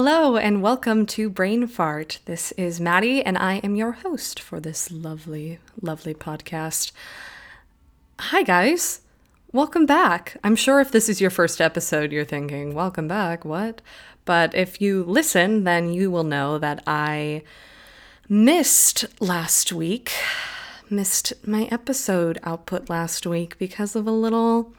Hello and welcome to Brain Fart. This is Maddi and I am your host for this lovely, lovely podcast. Hi, guys. Welcome back. I'm sure if this is your first episode, you're thinking, Welcome back, what? But if you listen, then you will know that I missed last week, missed my episode output last week because of a little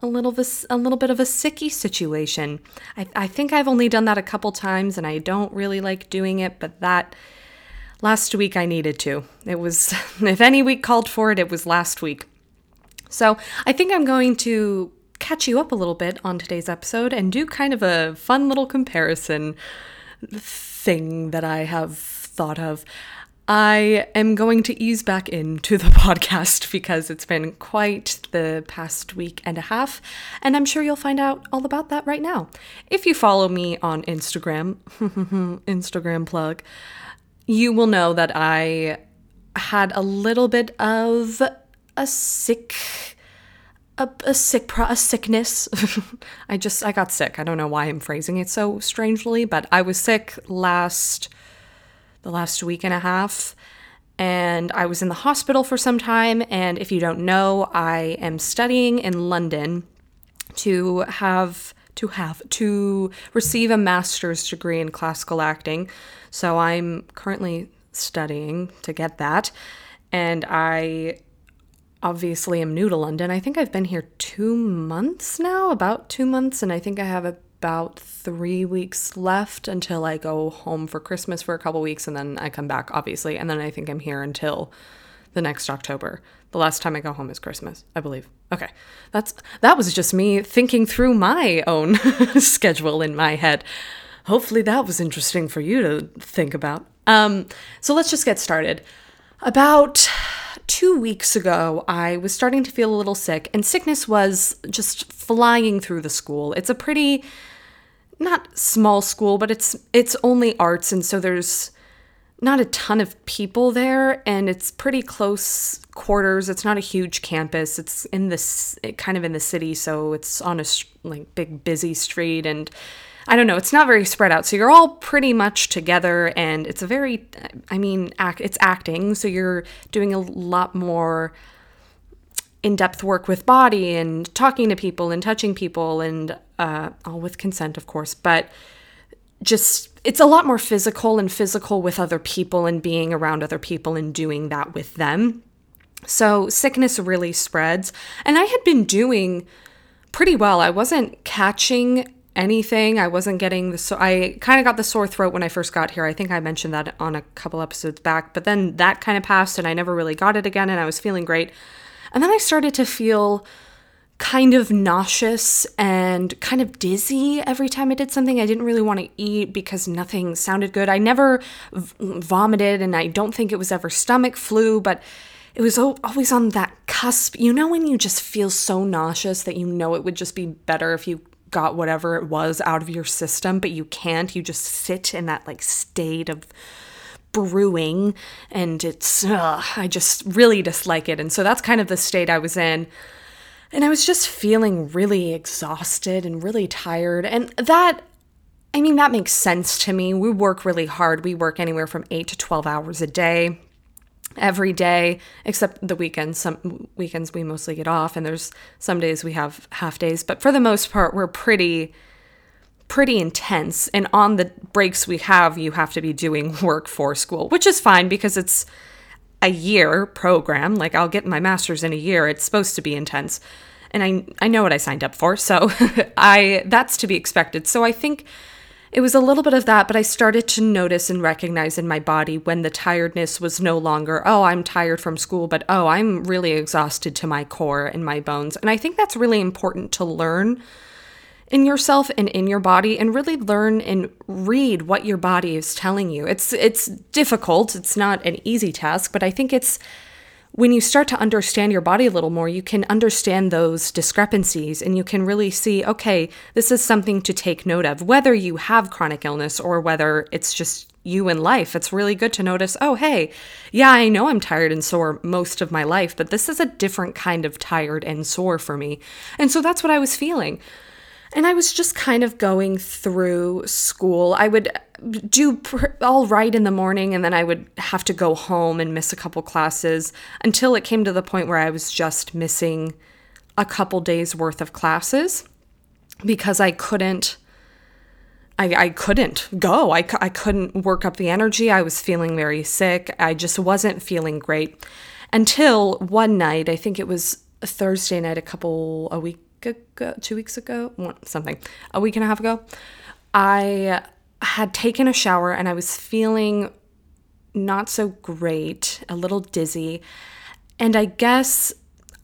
a little a little bit of a sicky situation. I, I think I've only done that a couple times and I don't really like doing it, but that last week I needed to. It was if any week called for it, it was last week. So I think I'm going to catch you up a little bit on today's episode and do kind of a fun little comparison thing that I have thought of. I am going to ease back into the podcast because it's been quite the past week and a half, and I'm sure you'll find out all about that right now. If you follow me on Instagram, Instagram plug, you will know that I had a little bit of a sick a, a sick pro- a sickness. I just I got sick. I don't know why I'm phrasing it so strangely, but I was sick last the last week and a half. And I was in the hospital for some time. And if you don't know, I am studying in London to have to have to receive a master's degree in classical acting. So I'm currently studying to get that. And I obviously am new to London. I think I've been here two months now, about two months, and I think I have a about three weeks left until I go home for Christmas for a couple weeks and then I come back, obviously. And then I think I'm here until the next October. The last time I go home is Christmas, I believe. Okay. That's that was just me thinking through my own schedule in my head. Hopefully that was interesting for you to think about. Um, so let's just get started. About two weeks ago, I was starting to feel a little sick, and sickness was just flying through the school. It's a pretty not small school, but it's it's only arts, and so there's not a ton of people there, and it's pretty close quarters. It's not a huge campus. It's in this kind of in the city, so it's on a like big busy street, and I don't know, it's not very spread out. So you're all pretty much together and it's a very I mean, act it's acting, so you're doing a lot more in-depth work with body and talking to people and touching people and uh, all with consent, of course, but just it's a lot more physical and physical with other people and being around other people and doing that with them. So sickness really spreads. And I had been doing pretty well. I wasn't catching anything. I wasn't getting the so I kind of got the sore throat when I first got here. I think I mentioned that on a couple episodes back, but then that kind of passed and I never really got it again and I was feeling great. And then I started to feel kind of nauseous and kind of dizzy every time I did something I didn't really want to eat because nothing sounded good. I never v- vomited and I don't think it was ever stomach flu, but it was always on that cusp. You know, when you just feel so nauseous that you know it would just be better if you got whatever it was out of your system, but you can't. You just sit in that like state of brewing and it's ugh, I just really dislike it. And so that's kind of the state I was in. And I was just feeling really exhausted and really tired. And that I mean that makes sense to me. We work really hard. We work anywhere from 8 to 12 hours a day every day except the weekends. Some weekends we mostly get off and there's some days we have half days. But for the most part we're pretty pretty intense. And on the breaks we have you have to be doing work for school which is fine because it's a year program. Like I'll get my masters in a year. It's supposed to be intense. And I I know what I signed up for. So I that's to be expected. So I think it was a little bit of that, but I started to notice and recognize in my body when the tiredness was no longer, oh, I'm tired from school, but oh, I'm really exhausted to my core and my bones. And I think that's really important to learn in yourself and in your body and really learn and read what your body is telling you. It's it's difficult. It's not an easy task, but I think it's when you start to understand your body a little more, you can understand those discrepancies and you can really see, okay, this is something to take note of. Whether you have chronic illness or whether it's just you in life, it's really good to notice, oh, hey, yeah, I know I'm tired and sore most of my life, but this is a different kind of tired and sore for me. And so that's what I was feeling. And I was just kind of going through school. I would do pr- all right in the morning and then I would have to go home and miss a couple classes until it came to the point where I was just missing a couple days worth of classes because I couldn't I, I couldn't go. I, I couldn't work up the energy. I was feeling very sick. I just wasn't feeling great until one night, I think it was a Thursday night, a couple, a week ago, two weeks ago, something, a week and a half ago. I had taken a shower and I was feeling not so great, a little dizzy. And I guess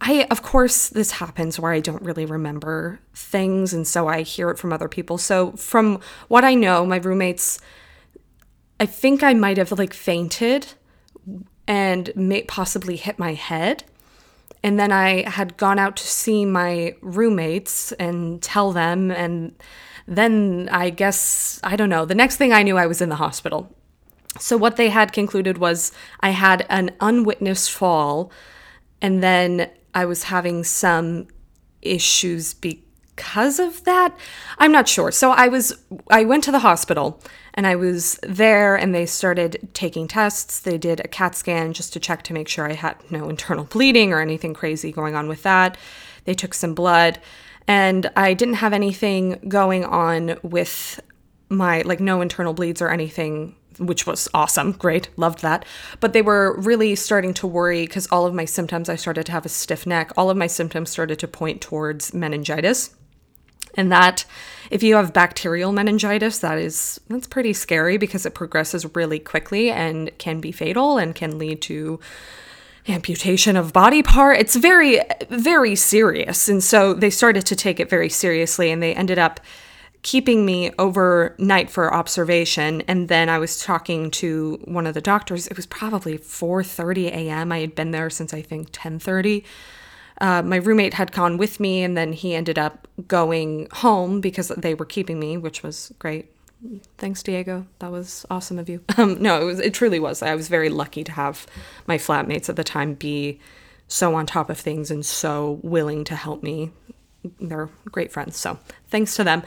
I, of course, this happens where I don't really remember things. And so I hear it from other people. So, from what I know, my roommates, I think I might have like fainted and may possibly hit my head. And then I had gone out to see my roommates and tell them. And then I guess, I don't know, the next thing I knew, I was in the hospital. So, what they had concluded was I had an unwitnessed fall. And then I was having some issues because of that. I'm not sure. So I was I went to the hospital and I was there and they started taking tests. They did a CAT scan just to check to make sure I had no internal bleeding or anything crazy going on with that. They took some blood and I didn't have anything going on with my like no internal bleeds or anything which was awesome. Great. Loved that. But they were really starting to worry because all of my symptoms, I started to have a stiff neck. All of my symptoms started to point towards meningitis. And that, if you have bacterial meningitis, that is, that's pretty scary because it progresses really quickly and can be fatal and can lead to amputation of body part. It's very, very serious. And so they started to take it very seriously and they ended up keeping me overnight for observation and then i was talking to one of the doctors it was probably 4.30 a.m i had been there since i think 10.30 uh, my roommate had gone with me and then he ended up going home because they were keeping me which was great. Thanks diego. That was awesome of you. Um, no it was it truly was. I was very lucky to have my flatmates at the time be so on top of things and so willing to help me. They're great friends so thanks to them.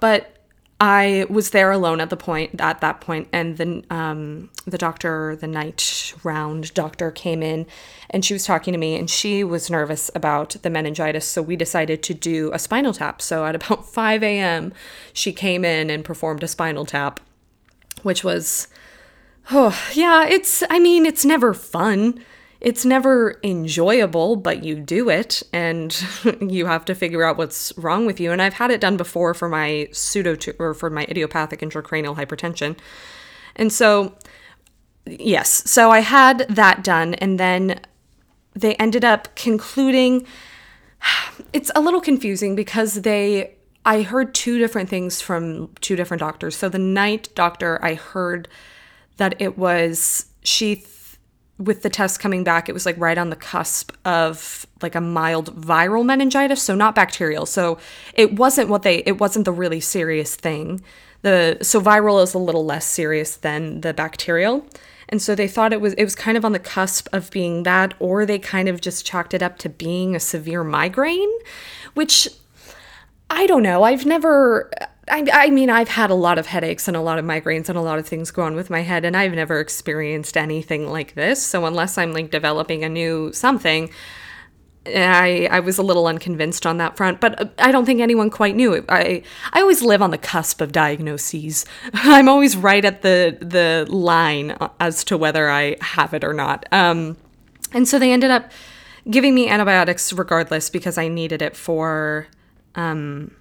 But I was there alone at the point at that point, and then um, the doctor, the night round doctor, came in, and she was talking to me, and she was nervous about the meningitis, so we decided to do a spinal tap. So at about five a.m., she came in and performed a spinal tap, which was, oh yeah, it's. I mean, it's never fun it's never enjoyable, but you do it and you have to figure out what's wrong with you. And I've had it done before for my pseudo or for my idiopathic intracranial hypertension. And so, yes, so I had that done, and then they ended up concluding it's a little confusing because they I heard two different things from two different doctors. So the night doctor, I heard that it was she with the test coming back, it was like right on the cusp of like a mild viral meningitis, so not bacterial. So it wasn't what they it wasn't the really serious thing. The so viral is a little less serious than the bacterial. And so they thought it was it was kind of on the cusp of being that or they kind of just chalked it up to being a severe migraine, which I don't know. I've never I, I mean, I've had a lot of headaches and a lot of migraines and a lot of things go on with my head, and I've never experienced anything like this. So, unless I'm like developing a new something, I I was a little unconvinced on that front, but uh, I don't think anyone quite knew. I I always live on the cusp of diagnoses. I'm always right at the the line as to whether I have it or not. Um, and so they ended up giving me antibiotics regardless because I needed it for um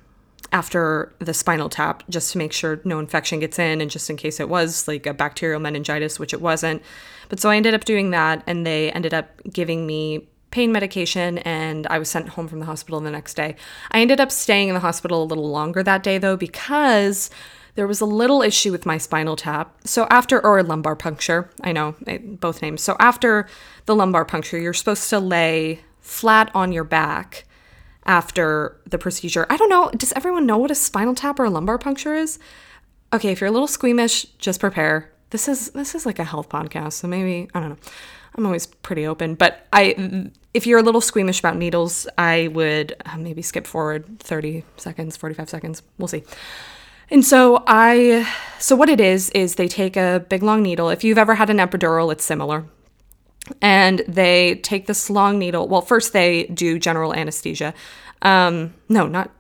after the spinal tap just to make sure no infection gets in and just in case it was like a bacterial meningitis, which it wasn't. But so I ended up doing that and they ended up giving me pain medication and I was sent home from the hospital the next day. I ended up staying in the hospital a little longer that day though because there was a little issue with my spinal tap. So after or lumbar puncture, I know eh, both names. So after the lumbar puncture, you're supposed to lay flat on your back after the procedure. I don't know. Does everyone know what a spinal tap or a lumbar puncture is? Okay, if you're a little squeamish, just prepare. this is this is like a health podcast, so maybe I don't know. I'm always pretty open, but I if you're a little squeamish about needles, I would uh, maybe skip forward 30 seconds, 45 seconds. We'll see. And so I so what it is is they take a big long needle. If you've ever had an epidural, it's similar. And they take this long needle. Well, first they do general anesthesia. Um, no, not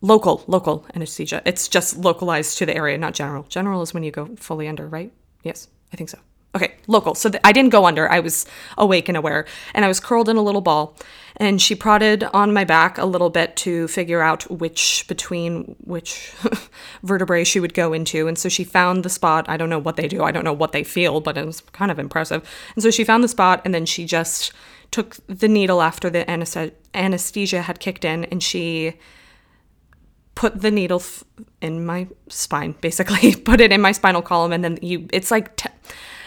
local, local anesthesia. It's just localized to the area, not general. General is when you go fully under, right? Yes, I think so. Okay, local. So I didn't go under. I was awake and aware. And I was curled in a little ball. And she prodded on my back a little bit to figure out which between which vertebrae she would go into. And so she found the spot. I don't know what they do. I don't know what they feel, but it was kind of impressive. And so she found the spot and then she just took the needle after the anesthesia had kicked in and she put the needle f- in my spine basically put it in my spinal column and then you it's like t-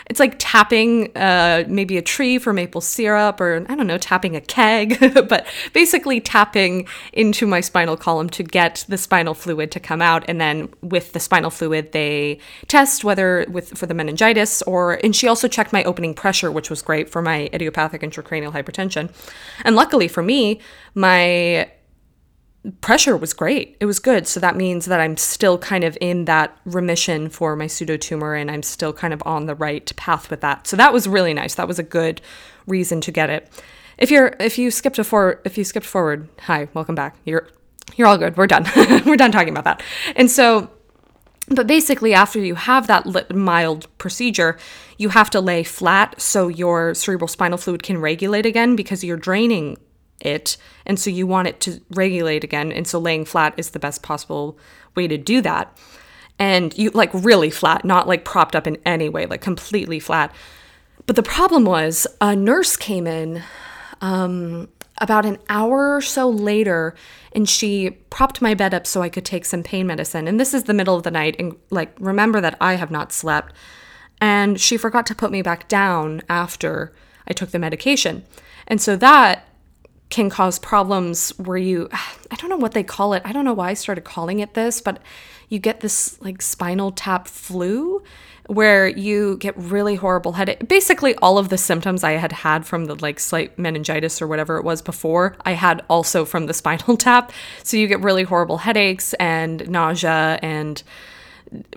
it's like tapping uh, maybe a tree for maple syrup or i don't know tapping a keg but basically tapping into my spinal column to get the spinal fluid to come out. And then with the spinal fluid they test whether with for the meningitis or and she also checked my opening pressure which was great for my idiopathic intracranial hypertension. And luckily for me my pressure was great. It was good. So that means that I'm still kind of in that remission for my pseudotumor and I'm still kind of on the right path with that. So that was really nice. That was a good reason to get it. If you're if you skipped a for if you skipped forward, hi, welcome back. You're you're all good. We're done. We're done talking about that. And so but basically, after you have that mild procedure, you have to lay flat so your cerebral spinal fluid can regulate again because you're draining it. And so you want it to regulate again. And so laying flat is the best possible way to do that. And you like really flat, not like propped up in any way, like completely flat. But the problem was a nurse came in um, about an hour or so later and she propped my bed up so I could take some pain medicine. And this is the middle of the night. And like, remember that I have not slept. And she forgot to put me back down after I took the medication. And so that can cause problems where you I don't know what they call it. I don't know why I started calling it this, but you get this like spinal tap flu where you get really horrible headache. Basically all of the symptoms I had had from the like slight meningitis or whatever it was before, I had also from the spinal tap. So you get really horrible headaches and nausea and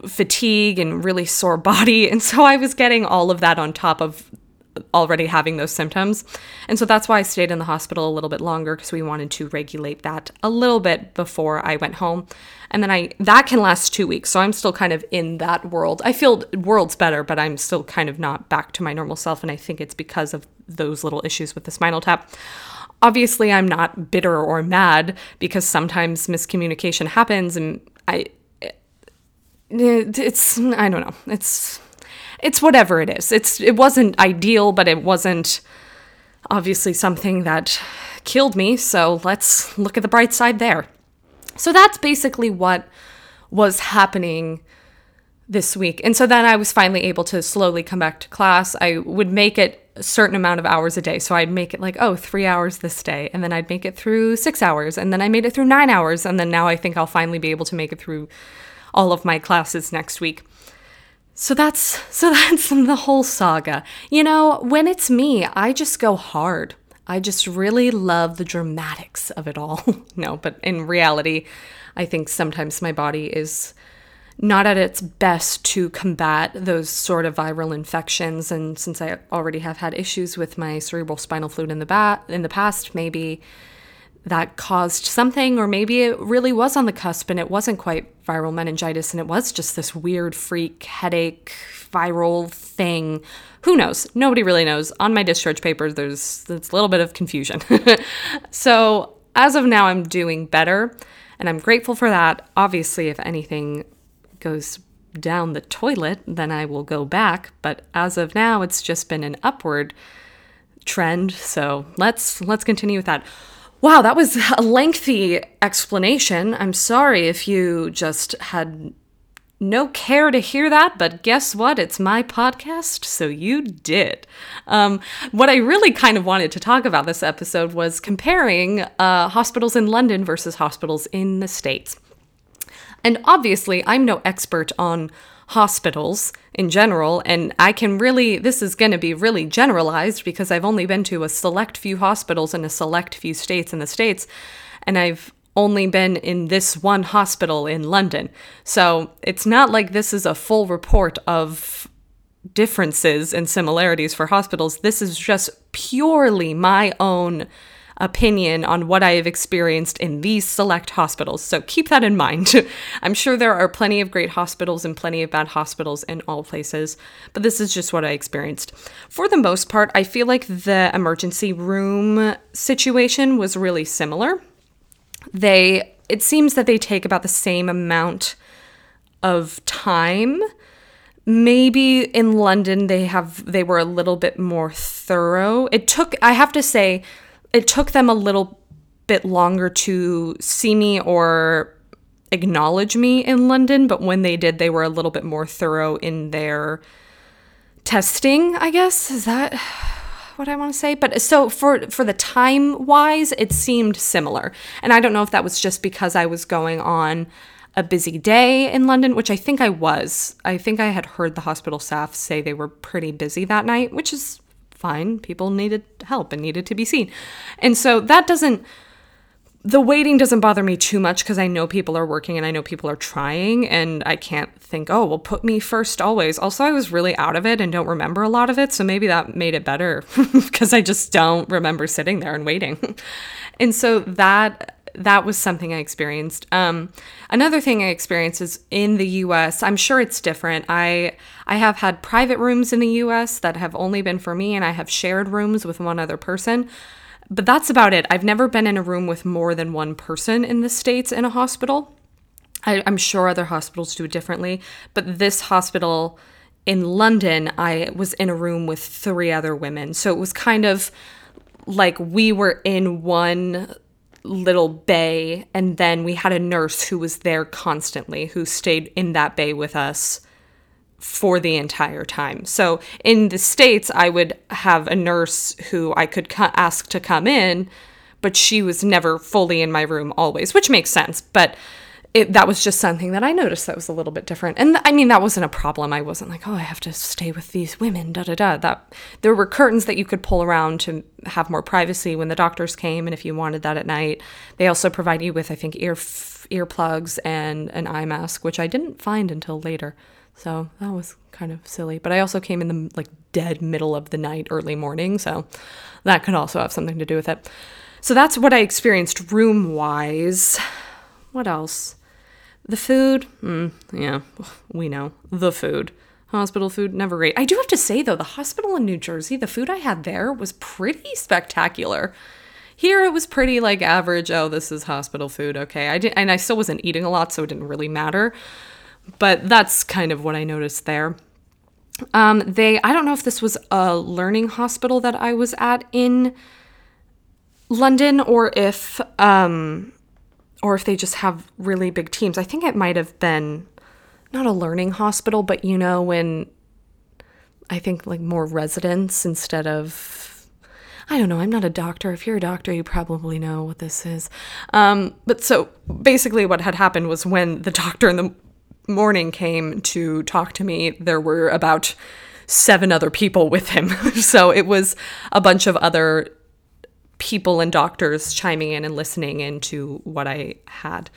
fatigue and really sore body. And so I was getting all of that on top of already having those symptoms. And so that's why I stayed in the hospital a little bit longer because we wanted to regulate that a little bit before I went home. And then I that can last 2 weeks. So I'm still kind of in that world. I feel world's better, but I'm still kind of not back to my normal self and I think it's because of those little issues with the spinal tap. Obviously, I'm not bitter or mad because sometimes miscommunication happens and I it's I don't know. It's it's whatever it is. It's it wasn't ideal, but it wasn't obviously something that killed me. So let's look at the bright side there. So that's basically what was happening this week. And so then I was finally able to slowly come back to class. I would make it a certain amount of hours a day. So I'd make it like, oh, three hours this day. And then I'd make it through six hours. And then I made it through nine hours. And then now I think I'll finally be able to make it through all of my classes next week. So that's so that's the whole saga. You know, when it's me, I just go hard. I just really love the dramatics of it all. no, but in reality, I think sometimes my body is not at its best to combat those sort of viral infections and since I already have had issues with my cerebral spinal fluid in the bat in the past, maybe that caused something, or maybe it really was on the cusp and it wasn't quite viral meningitis and it was just this weird freak headache viral thing. Who knows? Nobody really knows. On my discharge papers, there's, there's a little bit of confusion. so, as of now, I'm doing better and I'm grateful for that. Obviously, if anything goes down the toilet, then I will go back, but as of now, it's just been an upward trend. So, let's let's continue with that. Wow, that was a lengthy explanation. I'm sorry if you just had no care to hear that, but guess what? It's my podcast, so you did. Um, what I really kind of wanted to talk about this episode was comparing uh, hospitals in London versus hospitals in the States. And obviously, I'm no expert on hospitals in general. And I can really, this is going to be really generalized because I've only been to a select few hospitals in a select few states in the States. And I've only been in this one hospital in London. So it's not like this is a full report of differences and similarities for hospitals. This is just purely my own opinion on what I have experienced in these select hospitals. So keep that in mind. I'm sure there are plenty of great hospitals and plenty of bad hospitals in all places, but this is just what I experienced. For the most part, I feel like the emergency room situation was really similar. They it seems that they take about the same amount of time maybe in london they have they were a little bit more thorough it took i have to say it took them a little bit longer to see me or acknowledge me in London, but when they did, they were a little bit more thorough in their testing, I guess. Is that what I want to say? But so for for the time wise, it seemed similar. And I don't know if that was just because I was going on a busy day in London, which I think I was. I think I had heard the hospital staff say they were pretty busy that night, which is fine. People needed help and needed to be seen. And so that doesn't, the waiting doesn't bother me too much because I know people are working and I know people are trying and I can't think, oh, well, put me first always. Also, I was really out of it and don't remember a lot of it. So maybe that made it better because I just don't remember sitting there and waiting. and so that that was something I experienced. Um, another thing I experienced is in the U.S. I'm sure it's different. I I have had private rooms in the U.S. that have only been for me, and I have shared rooms with one other person. But that's about it. I've never been in a room with more than one person in the states in a hospital. I, I'm sure other hospitals do it differently, but this hospital in London, I was in a room with three other women. So it was kind of like we were in one little bay and then we had a nurse who was there constantly who stayed in that bay with us for the entire time. So in the states I would have a nurse who I could co- ask to come in but she was never fully in my room always, which makes sense, but it, that was just something that I noticed that was a little bit different. And I mean, that wasn't a problem. I wasn't like, oh, I have to stay with these women, da da da. That there were curtains that you could pull around to have more privacy when the doctors came, and if you wanted that at night, they also provide you with, I think, ear earplugs and an eye mask, which I didn't find until later. So that was kind of silly. But I also came in the like dead middle of the night, early morning, so that could also have something to do with it. So that's what I experienced room wise. What else? The food, mm, yeah, we know. The food. Hospital food, never great. I do have to say, though, the hospital in New Jersey, the food I had there was pretty spectacular. Here it was pretty like average. Oh, this is hospital food. Okay. I did and I still wasn't eating a lot, so it didn't really matter. But that's kind of what I noticed there. Um, they I don't know if this was a learning hospital that I was at in London or if um or if they just have really big teams. I think it might have been not a learning hospital, but you know, when I think like more residents instead of I don't know, I'm not a doctor. If you're a doctor, you probably know what this is. Um, but so basically, what had happened was when the doctor in the morning came to talk to me, there were about seven other people with him. so it was a bunch of other people and doctors chiming in and listening into what I had.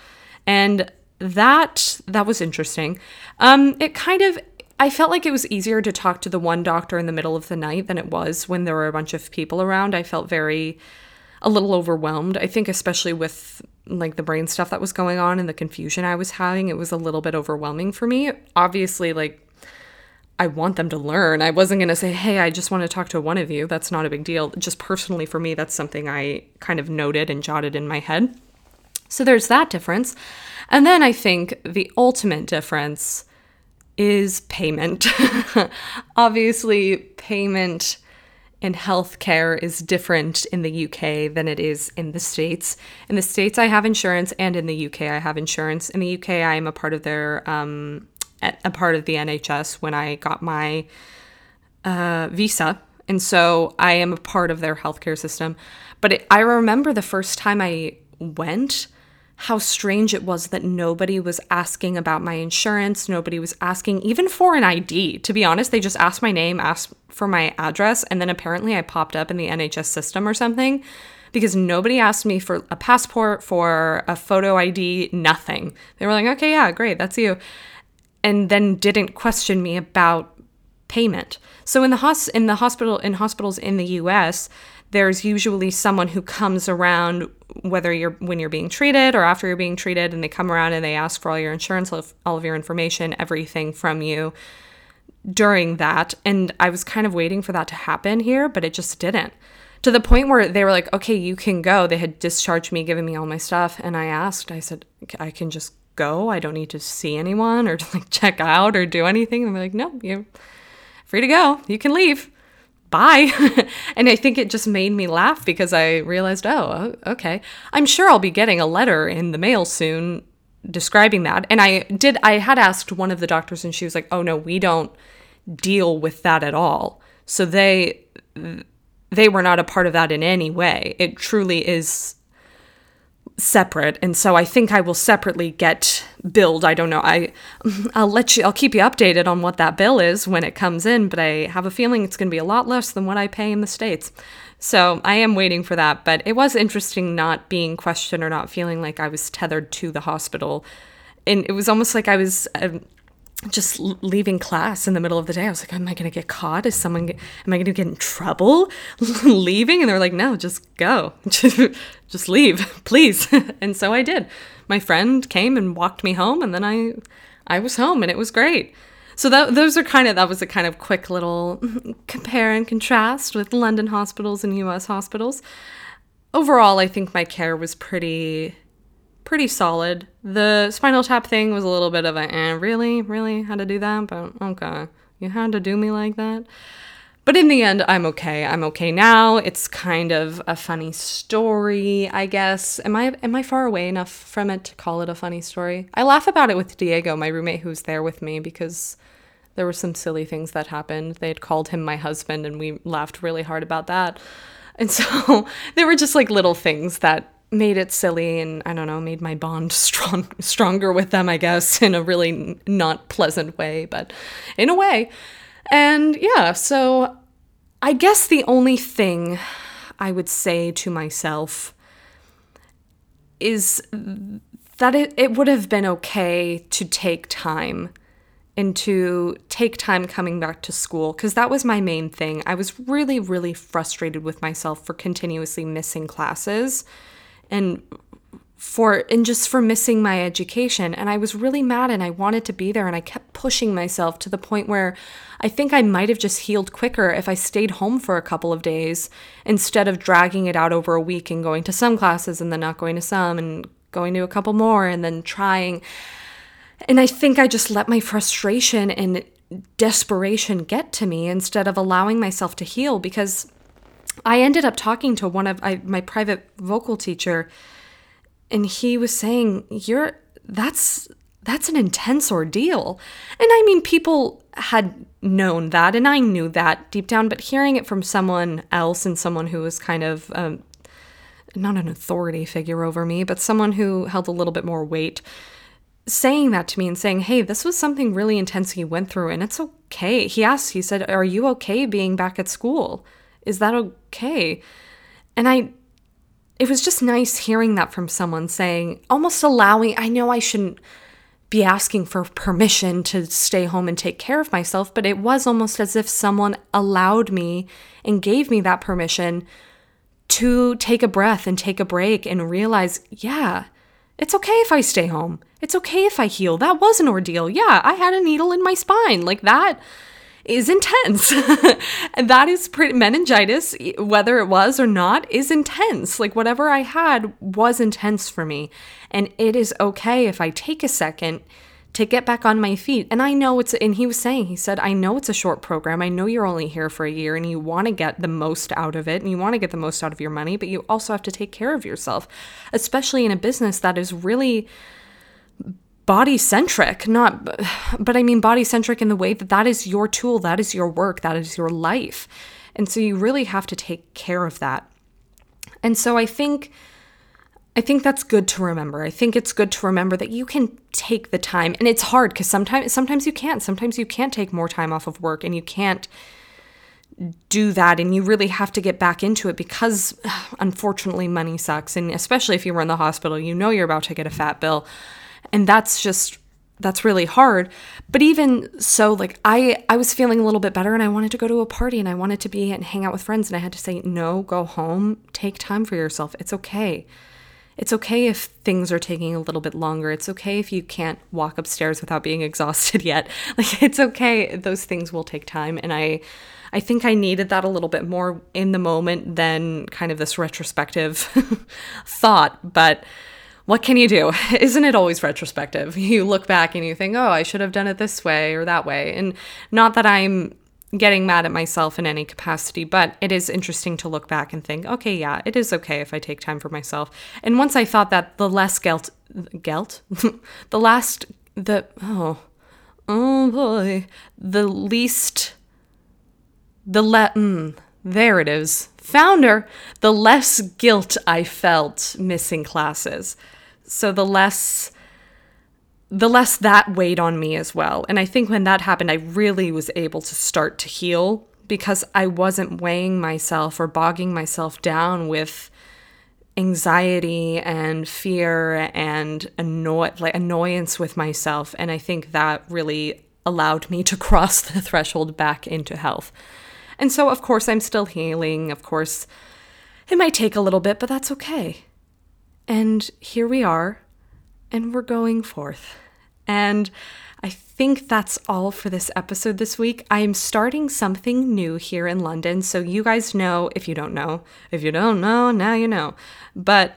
And that that was interesting. Um, it kind of I felt like it was easier to talk to the one doctor in the middle of the night than it was when there were a bunch of people around. I felt very a little overwhelmed. I think especially with like the brain stuff that was going on and the confusion I was having, it was a little bit overwhelming for me. Obviously, like I want them to learn. I wasn't going to say, hey, I just want to talk to one of you. That's not a big deal. Just personally for me, that's something I kind of noted and jotted in my head. So there's that difference. And then I think the ultimate difference is payment. Obviously, payment in healthcare is different in the UK than it is in the States. In the States, I have insurance, and in the UK, I have insurance. In the UK, I am a part of their um, a part of the NHS when I got my uh, visa. And so I am a part of their healthcare system. But it, I remember the first time I went, how strange it was that nobody was asking about my insurance. Nobody was asking even for an ID. To be honest, they just asked my name, asked for my address, and then apparently I popped up in the NHS system or something because nobody asked me for a passport, for a photo ID, nothing. They were like, okay, yeah, great, that's you. And then didn't question me about payment. So in the hos- in the hospital in hospitals in the US, there's usually someone who comes around whether you're when you're being treated or after you're being treated and they come around and they ask for all your insurance all of your information everything from you during that. And i was kind of waiting for that to happen here but it just didn't. To the point where they were like okay you can go. They had discharged me given me all my stuff and i asked. I said i can just go i don't need to see anyone or to like check out or do anything they're like no you're free to go you can leave bye. and I think it just made me laugh because I realized, oh, okay. I'm sure I'll be getting a letter in the mail soon describing that. And I did, I had asked one of the doctors and she was like, oh no, we don't deal with that at all. So they, they were not a part of that in any way. It truly is separate and so i think i will separately get billed. I don't know. I i'll let you i'll keep you updated on what that bill is when it comes in but i have a feeling it's going to be a lot less than what i pay in the states. So i am waiting for that but it was interesting not being questioned or not feeling like i was tethered to the hospital. And it was almost like i was um, just leaving class in the middle of the day. I was like, am I going to get caught? Is someone, am I going to get in trouble leaving? And they were like, no, just go. just leave, please. and so I did. My friend came and walked me home and then I, I was home and it was great. So that, those are kind of, that was a kind of quick little compare and contrast with London hospitals and US hospitals. Overall, I think my care was pretty pretty solid. The spinal tap thing was a little bit of a, eh, really, really had to do that, but okay, you had to do me like that. But in the end, I'm okay. I'm okay now. It's kind of a funny story, I guess. Am I am I far away enough from it to call it a funny story? I laugh about it with Diego, my roommate who's there with me, because there were some silly things that happened. They had called him my husband, and we laughed really hard about that. And so there were just like little things that made it silly and I don't know, made my bond strong stronger with them, I guess, in a really not pleasant way, but in a way. And yeah, so I guess the only thing I would say to myself is that it, it would have been okay to take time and to take time coming back to school because that was my main thing. I was really, really frustrated with myself for continuously missing classes and for and just for missing my education. And I was really mad and I wanted to be there and I kept pushing myself to the point where I think I might have just healed quicker if I stayed home for a couple of days instead of dragging it out over a week and going to some classes and then not going to some and going to a couple more and then trying. And I think I just let my frustration and desperation get to me instead of allowing myself to heal because I ended up talking to one of I, my private vocal teacher, and he was saying, "You're that's that's an intense ordeal." And I mean, people had known that, and I knew that deep down, but hearing it from someone else and someone who was kind of um, not an authority figure over me, but someone who held a little bit more weight, saying that to me and saying, "Hey, this was something really intense he went through, and it's okay." He asked, he said, "Are you okay being back at school?" Is that okay? And I, it was just nice hearing that from someone saying, almost allowing, I know I shouldn't be asking for permission to stay home and take care of myself, but it was almost as if someone allowed me and gave me that permission to take a breath and take a break and realize, yeah, it's okay if I stay home. It's okay if I heal. That was an ordeal. Yeah, I had a needle in my spine. Like that is intense. and that is pretty meningitis, whether it was or not, is intense. Like whatever I had was intense for me. And it is okay if I take a second to get back on my feet. And I know it's, and he was saying, he said, I know it's a short program. I know you're only here for a year and you want to get the most out of it and you want to get the most out of your money, but you also have to take care of yourself, especially in a business that is really body centric, not, but I mean body centric in the way that that is your tool, that is your work, that is your life. And so you really have to take care of that. And so I think I think that's good to remember. I think it's good to remember that you can take the time and it's hard cuz sometimes sometimes you can't. Sometimes you can't take more time off of work and you can't do that and you really have to get back into it because unfortunately money sucks and especially if you were in the hospital, you know you're about to get a fat bill. And that's just that's really hard. But even so, like I I was feeling a little bit better and I wanted to go to a party and I wanted to be and hang out with friends and I had to say, no, go home, take time for yourself. It's okay. It's okay if things are taking a little bit longer. It's okay if you can't walk upstairs without being exhausted yet. Like it's okay. Those things will take time. And I I think I needed that a little bit more in the moment than kind of this retrospective thought. But what can you do? Isn't it always retrospective? You look back and you think, oh, I should have done it this way or that way. And not that I'm getting mad at myself in any capacity, but it is interesting to look back and think, okay, yeah, it is okay if I take time for myself. And once I thought that, the less guilt, guilt, the last, the, oh, oh boy, the least, the le, mm, there it is, founder, the less guilt I felt missing classes. So the less the less that weighed on me as well. And I think when that happened, I really was able to start to heal because I wasn't weighing myself or bogging myself down with anxiety and fear and annoy- like annoyance with myself. And I think that really allowed me to cross the threshold back into health. And so, of course, I'm still healing. Of course, it might take a little bit, but that's okay. And here we are, and we're going forth. And I think that's all for this episode this week. I am starting something new here in London. So, you guys know if you don't know. If you don't know, now you know. But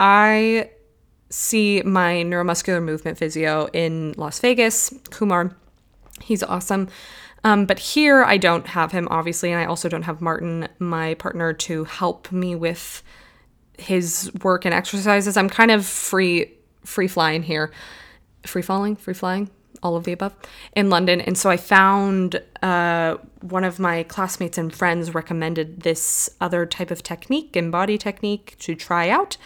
I see my neuromuscular movement physio in Las Vegas, Kumar. He's awesome. Um, but here I don't have him, obviously, and I also don't have Martin, my partner, to help me with his work and exercises. I'm kind of free free flying here. Free falling, free flying, all of the above in London. And so I found uh, one of my classmates and friends recommended this other type of technique and body technique to try out.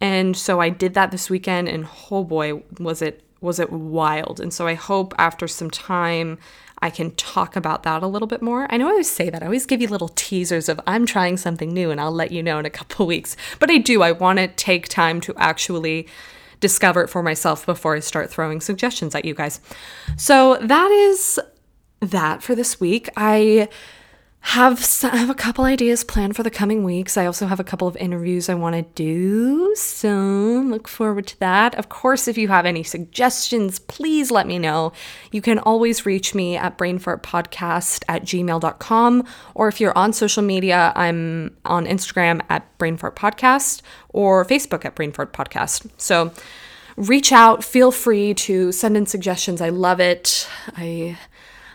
And so I did that this weekend and oh boy, was it was it wild. And so I hope after some time I can talk about that a little bit more. I know I always say that. I always give you little teasers of I'm trying something new and I'll let you know in a couple weeks. But I do. I want to take time to actually discover it for myself before I start throwing suggestions at you guys. So that is that for this week. I have I have a couple ideas planned for the coming weeks. I also have a couple of interviews I want to do, so look forward to that. Of course, if you have any suggestions, please let me know. You can always reach me at brainfartpodcast at gmail.com, or if you're on social media, I'm on Instagram at brainfartpodcast or Facebook at brainfartpodcast. So reach out, feel free to send in suggestions. I love it. I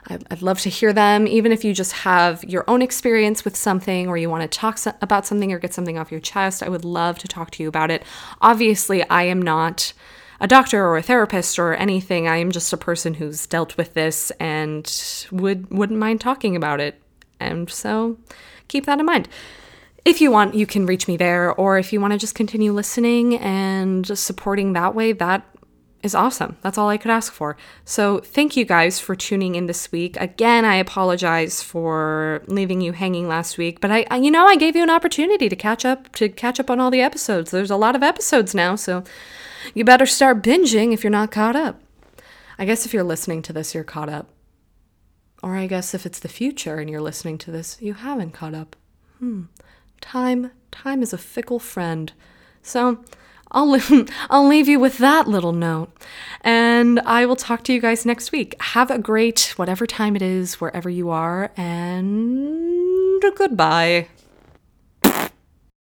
I'd love to hear them, even if you just have your own experience with something or you want to talk about something or get something off your chest. I would love to talk to you about it. Obviously, I am not a doctor or a therapist or anything. I am just a person who's dealt with this and would wouldn't mind talking about it. And so keep that in mind. If you want, you can reach me there, or if you want to just continue listening and supporting that way, that is awesome. That's all I could ask for. So, thank you guys for tuning in this week. Again, I apologize for leaving you hanging last week, but I, I, you know, I gave you an opportunity to catch up to catch up on all the episodes. There's a lot of episodes now, so you better start binging if you're not caught up. I guess if you're listening to this, you're caught up. Or I guess if it's the future and you're listening to this, you haven't caught up. Hmm. Time, time is a fickle friend. So, I'll, I'll leave you with that little note. And I will talk to you guys next week. Have a great, whatever time it is, wherever you are, and goodbye.